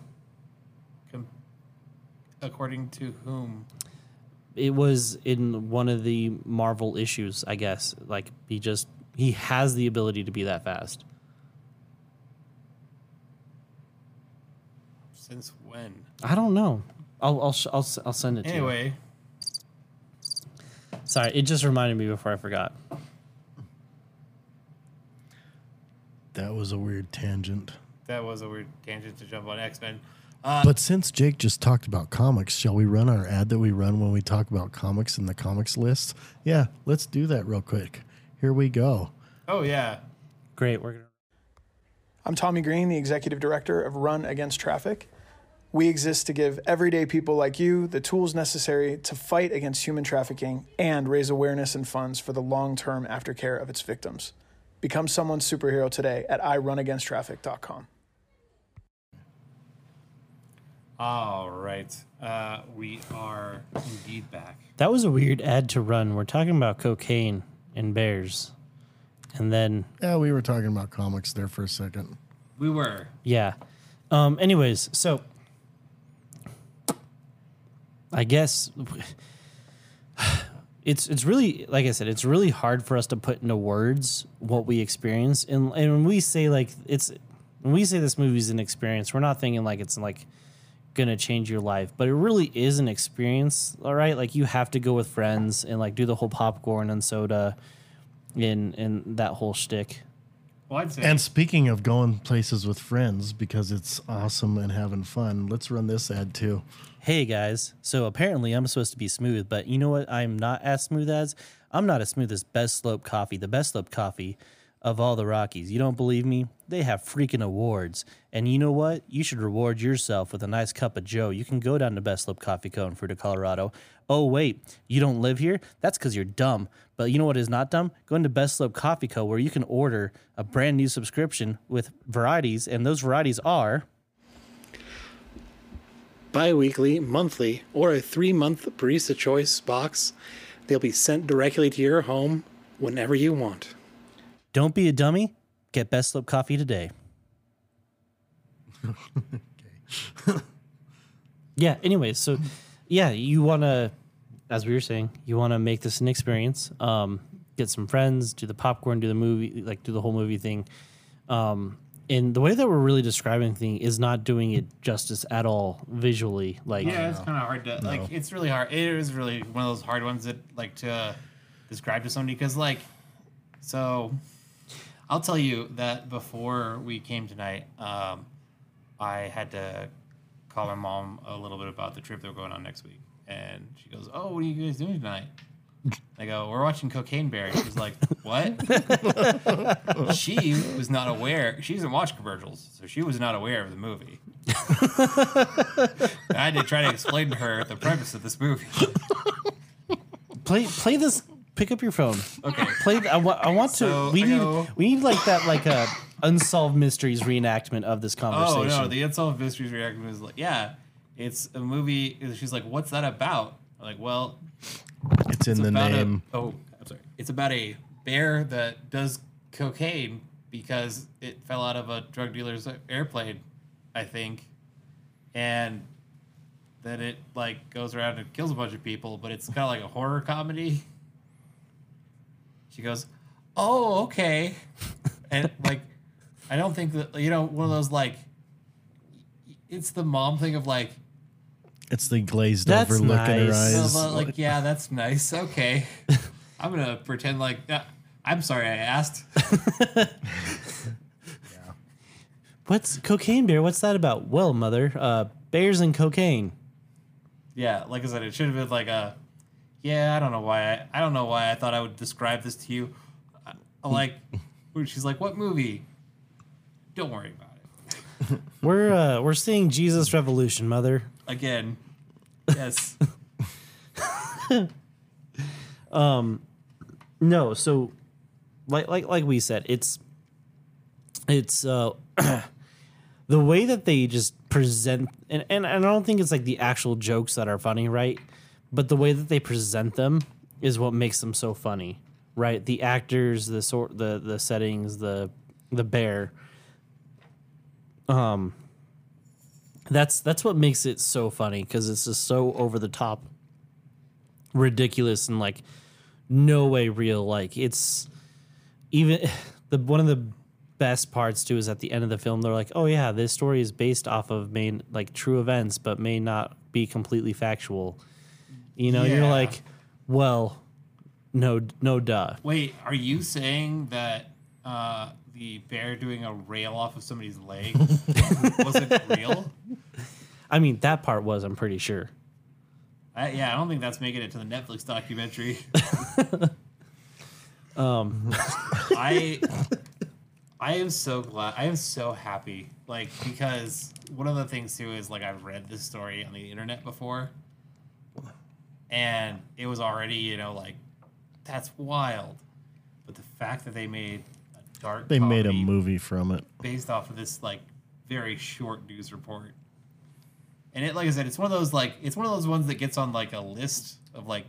according to whom? it was in one of the Marvel issues, I guess. Like he just he has the ability to be that fast. Since when? I don't know. I'll I'll sh- I'll, s- I'll send it to you. Anyway, Sorry, it just reminded me before I forgot. That was a weird tangent. that was a weird tangent to jump on X Men. Uh, but since Jake just talked about comics, shall we run our ad that we run when we talk about comics in the comics list? Yeah, let's do that real quick. Here we go. Oh yeah. Great, we're gonna. I'm Tommy Green, the executive director of Run Against Traffic. We exist to give everyday people like you the tools necessary to fight against human trafficking and raise awareness and funds for the long term aftercare of its victims. Become someone's superhero today at irunagainsttraffic.com. All right. Uh, we are indeed back. That was a weird ad to run. We're talking about cocaine and bears, and then Yeah, we were talking about comics there for a second. We were. Yeah. Um, anyways, so I guess it's it's really like I said, it's really hard for us to put into words what we experience. And and when we say like it's when we say this movie's an experience, we're not thinking like it's like gonna change your life, but it really is an experience. All right, like you have to go with friends and like do the whole popcorn and soda, and and that whole shtick. Well, I'd say. And speaking of going places with friends because it's awesome and having fun, let's run this ad too. Hey guys, so apparently I'm supposed to be smooth, but you know what I'm not as smooth as? I'm not as smooth as Best Slope Coffee, the best slope coffee of all the Rockies. You don't believe me? They have freaking awards. And you know what? You should reward yourself with a nice cup of Joe. You can go down to Best Slope Coffee Co. in Fruita, Colorado. Oh, wait, you don't live here? That's because you're dumb. But you know what is not dumb? Going to Best Slope Coffee Co., where you can order a brand new subscription with varieties, and those varieties are. bi weekly, monthly, or a three month Barista Choice box. They'll be sent directly to your home whenever you want. Don't be a dummy. Get Best Slope Coffee today. yeah, anyways, so yeah, you want to, as we were saying, you want to make this an experience. Um, get some friends, do the popcorn, do the movie, like do the whole movie thing. Um, and the way that we're really describing the thing is not doing it justice at all visually. Like, yeah, it's kind of hard to like. It's really hard. It is really one of those hard ones that like to describe to somebody because like, so I'll tell you that before we came tonight, um, I had to call my mom a little bit about the trip that we're going on next week, and she goes, "Oh, what are you guys doing tonight?" I go, "We're watching Cocaine Bear." She's like, "What?" she was not aware. She doesn't watch commercials, so she was not aware of the movie. I had to try to explain to her the premise of this movie. play play this. Pick up your phone. Okay. Play. I, wa- I want to. So, we I need. go- We need like that. Like a unsolved mysteries reenactment of this oh, conversation. Oh conversation. no, the unsolved mysteries reaction was like, yeah, it's a movie. She's like, what's that about? I'm like, well, It's in it's the about name. A, oh, I'm sorry. It's about a bear that does cocaine because it fell out of a drug dealer's airplane, I think, and then it like goes around and kills a bunch of people. But it's kind of like a horror comedy. She goes, "Oh, okay," and like, I don't think that you know one of those like. It's the mom thing of like, It's the glazed That's over look in her nice. no, eyes. but, like, yeah, that's nice. Okay. I'm going to pretend like, uh, I'm sorry I asked. What's cocaine bear? What's that about? Well, mother, uh, bears and cocaine. Yeah, like I said, it should have been like a. Yeah, I don't know why. I, I don't know why I thought I would describe this to you. I, I like, she's like, "What movie?" Don't worry about it. We're uh, we're seeing Jesus Revolution, mother. Again, yes. um, No, so like like like we said, it's it's uh the way that they just present and, and and I don't think it's like the actual jokes that are funny, right? But the way that they present them is what makes them so funny, right? The actors, the sort the the settings, the the bear. Um that's that's what makes it so funny because it's just so over the top ridiculous and like no way real. Like it's even the one of the best parts too is at the end of the film they're like, oh yeah, this story is based off of main like true events, but may not be completely factual. You know, you're like, well, no, no, duh. Wait, are you saying that uh, the bear doing a rail off of somebody's leg wasn't real? I mean, that part was, I'm pretty sure. I, yeah, I don't think that's making it to the Netflix documentary. Um, I I am so glad. I am so happy. Like because one of the things too is like I've read this story on the internet before, and it was already you know like that's wild, but the fact that they made a dark They made a movie from it. based off of this like very short news report. And it, like I said, it's one of those like it's one of those ones that gets on like a list of like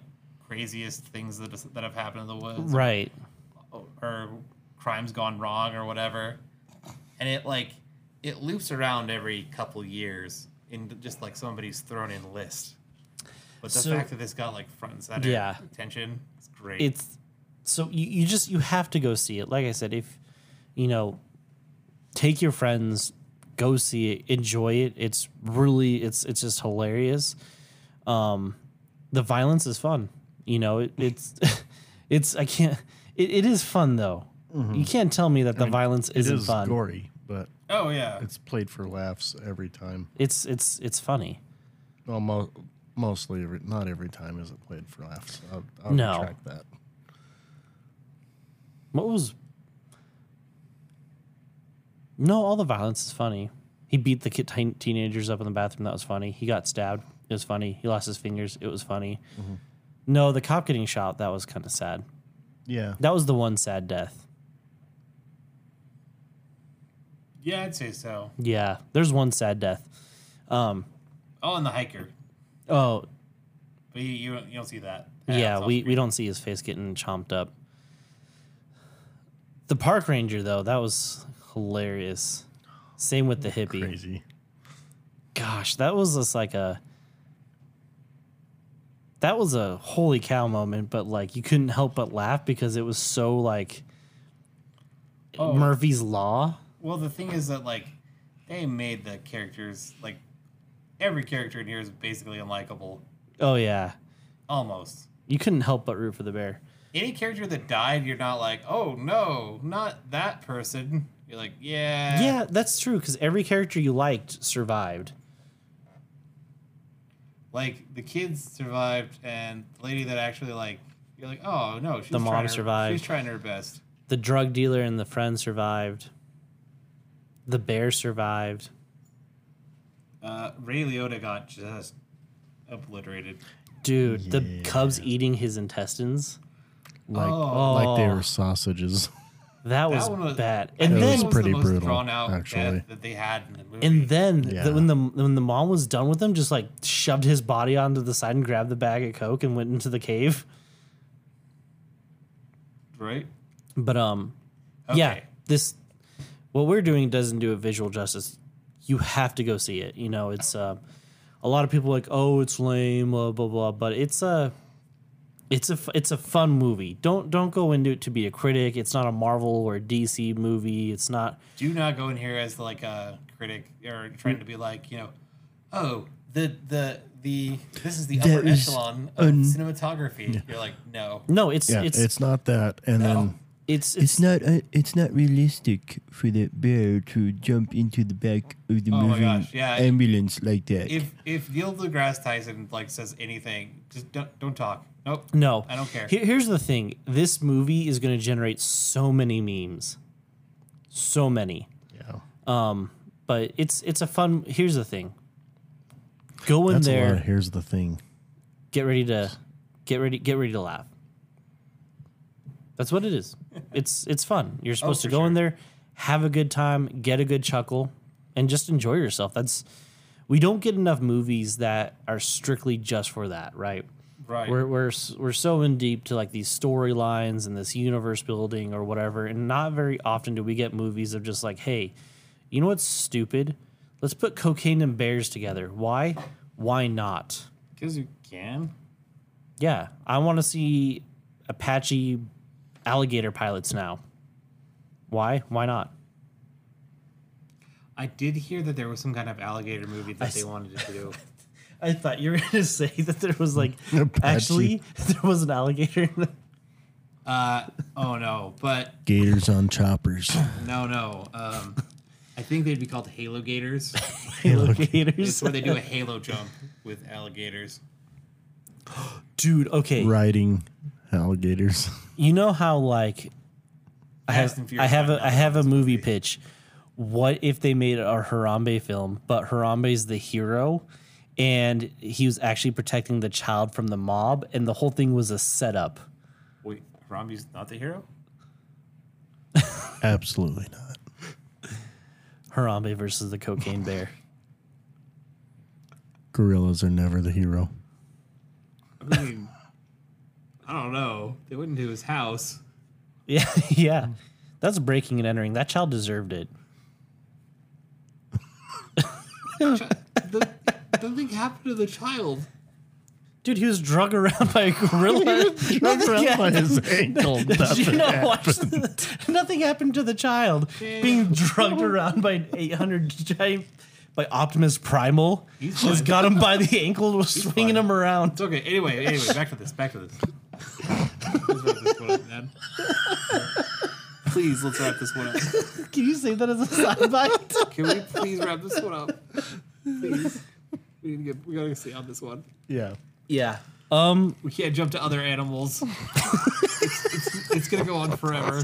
craziest things that that have happened in the woods, right. or crimes gone wrong or whatever. And it like it loops around every couple years in just like somebody's thrown in list. But the So- fact that this got like front and center Yeah. attention, it's great. it's so you, you just you have to go see it. Like i said if you know take your friends go see it enjoy it. It's really it's it's just hilarious. Um the violence is fun you know it, it's it's i can't it, it is fun though. You can't tell me that the violence isn't is fun. gory, but oh yeah, it's played for laughs every time. it's it's it's funny. Well, mo- mostly, every, not every time is it played for laughs. I'll, I'll No. retract that. What was? No, all the violence is funny. He beat the kid, teen- teenagers up in the bathroom. That was funny. He got stabbed. It was funny. He lost his fingers. It was funny. No, the cop getting shot. That was kind of sad. Yeah, That was the one sad death. yeah, I'd say so. Yeah, there's one sad death. Um. Oh, and the hiker, Oh, but you you, don't- you don't see that. yeah. That's We off we don't see his face getting chomped up. The park ranger though, that was hilarious. Same with the hippie. crazy. gosh, that was just like a that was a holy cow moment, but like you couldn't help but laugh because it was so like Oh. Murphy's Law. Well, the thing is that like they made the characters like every character in here is basically unlikable, Oh yeah, almost. you couldn't help but root for the bear. Any character that died, you're not like, oh no, not that person. You're like, yeah, Yeah, that's true because every character you liked survived. Like the kids survived, and the lady that actually like, you're like, oh no, she's The mom her, survived. She's trying her best. The drug dealer and the friend survived. The bear survived. Uh, Ray Liotta got just obliterated. Dude, the cubs eating his intestines. Like, Oh. like they were sausages. That was That one was bad. And think then it was pretty the most brutal, drawn out actually. death that they had in the movie. And then Yeah. the, when the when the mom was done with him, just like shoved his body onto the side and grabbed the bag of coke and went into the cave. right? But um, yeah, Okay. this what we're doing doesn't do it visual justice. You have to go see it. You know, it's uh, a lot of people are like, oh, it's lame, blah blah blah. But it's a it's a f- it's a fun movie. Don't don't go into it to be a critic. It's not a Marvel or DC movie. It's not. do not go in here as like a critic or trying to be like you know oh the the the this is the There upper echelon of an- cinematography you're like no No, it's Yeah, it's it's, not that. And No. then It's It's it's, not uh, it's not realistic for the bear to jump into the back of the Oh moving yeah. ambulance like that. If if Neil deGrasse Tyson like says anything, just don't don't talk. Nope. no. I don't care. Here- here's the thing: this movie is going to generate so many memes, so many. Yeah. Um, but it's it's a fun. Here's the thing: go in That's a lot. there, Of, here's the thing. get ready to get ready get ready to laugh. That's what it is. It's it's fun. You're oh, supposed to for go in there, have a good time, get a good chuckle, and just enjoy yourself. That's we don't get enough movies that are strictly just for that, right? Right. We're we're we're so in deep to like these storylines and this universe building or whatever, and not very often do we get movies of just like, hey, you know what's stupid? Let's put cocaine and bears together. Why? Why not? Because you can. Yeah, I want to see Apache alligator pilots now. Why? Why not? I did hear that there was some kind of alligator movie that they s- wanted to do. I thought you were going to say that there was like actually there was an alligator. in the- Uh oh no, but Gators on choppers. no no. Um, I think they'd be called Halo Gators. alligators. It's where they do a halo jump with alligators. Dude, okay. Riding alligators. You know how like I have I have a I have a movie pitch. What if they made a Harambe film, but Harambe's the hero and he was actually protecting the child from the mob and the whole thing was a setup. Wait, Harambe's not the hero? Absolutely not. Harambe versus the cocaine bear. Gorillas are never the hero. I mean, I don't know. They went into his house. Yeah, yeah. That's breaking and entering. That child deserved it. The, nothing happened to the child. Dude, he was drug around by a gorilla. Nothing By happened. his ankle. Did you nothing not happened. watch nothing happened to the child being drugged around by an 800 giant by Optimus Primal. He's just fine. got him by the ankle, was swinging fine. him around. It's okay. Anyway, anyway, back to this. Back to this. Let's wrap this one up, man. Please, let's wrap this one up. Can you say that as a side bite? Can we please wrap this one up? Please. We, need to get, we gotta stay on this one. Yeah. yeah. Um. We can't jump to other animals. it's, it's, it's gonna go on forever.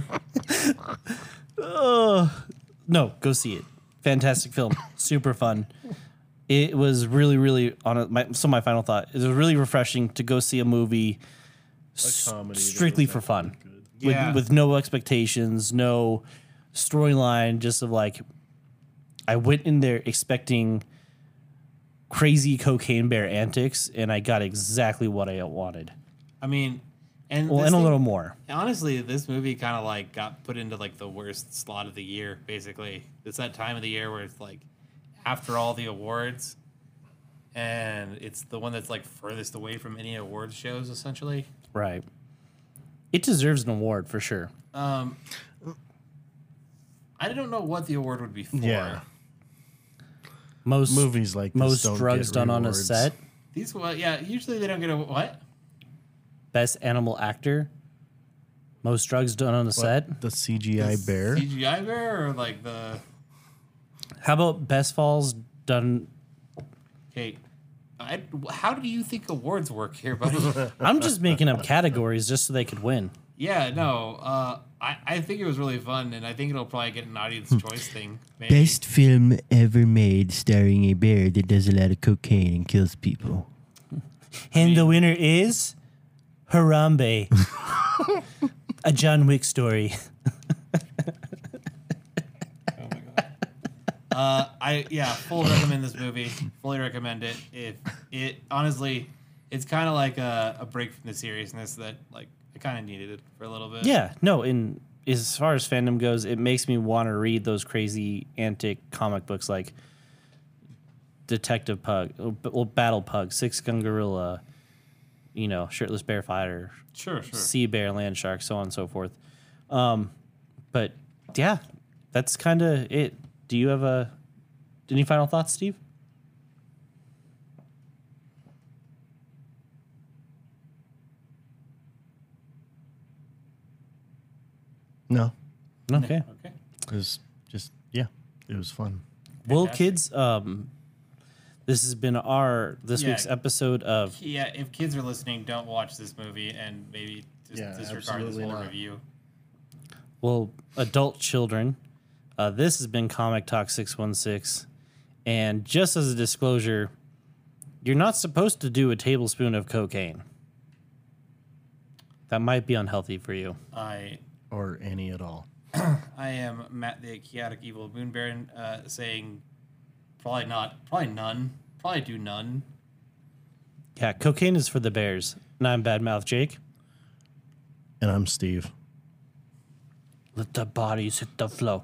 No, go see it. Fantastic film. Super fun. It was really, really on a, my. So my final thought it was really refreshing to go see a movie s- comedy strictly for fun, with, Yeah. with no expectations, no storyline. Just of like, I went in there expecting crazy cocaine bear antics, and I got exactly what I wanted. I mean, and Well, and a thing- little more. Honestly, this movie kind of like got put into like the worst slot of the year. Basically, it's that time of the year where it's like after all the awards, and it's the one that's like furthest away from any awards shows. Essentially, Right. It deserves an award for sure. um, I don't know what the award would be for. Yeah. Most Movies like this most don't drugs get done on a rewards. set. These, well, yeah, usually they don't get a what? Best animal actor. Most drugs done on a set. The CGI bear. CGI bear or like the How about best falls done? okay. I, how do you think awards work here, buddy? I'm just making up categories just so they could win. Yeah, no. Uh, I, I think it was really fun, and I think it'll probably get an audience Hmm. choice thing. Maybe. Best film ever made starring a bear that does a lot of cocaine and kills people. And the winner is Harambe, a John Wick story. Uh, I yeah, fully recommend this movie. Fully recommend it. If it honestly, it's kind of like a, a break from the seriousness that like I kind of needed it for a little bit. Yeah, no. In as far as fandom goes, it makes me want to read those crazy antic comic books like Detective Pug, well, Battle Pug, Six Gun Gorilla, you know, Shirtless Bear Fighter, sure, sure. sea bear, land shark, so on and so forth. Um, but yeah, that's kind of it. Do you have a any final thoughts, Steve? No, Okay. Okay. it was just yeah, it was fun. Well, Fantastic. kids, um, this has been our this Yeah. week's episode of Yeah, if kids are listening, don't watch this movie and maybe just Yeah, disregard this absolutely whole not. review. well adult children. Uh, this has been Comic Talk six one six, and just as a disclosure, you're not supposed to do a tablespoon of cocaine. That might be unhealthy for you. I Or any at all. I am Matt the chaotic evil moon baron, uh, saying probably not, probably none, probably do none. Yeah, cocaine is for the bears. And I'm Badmouth Jake. And I'm Steve. Let the bodies hit the flow.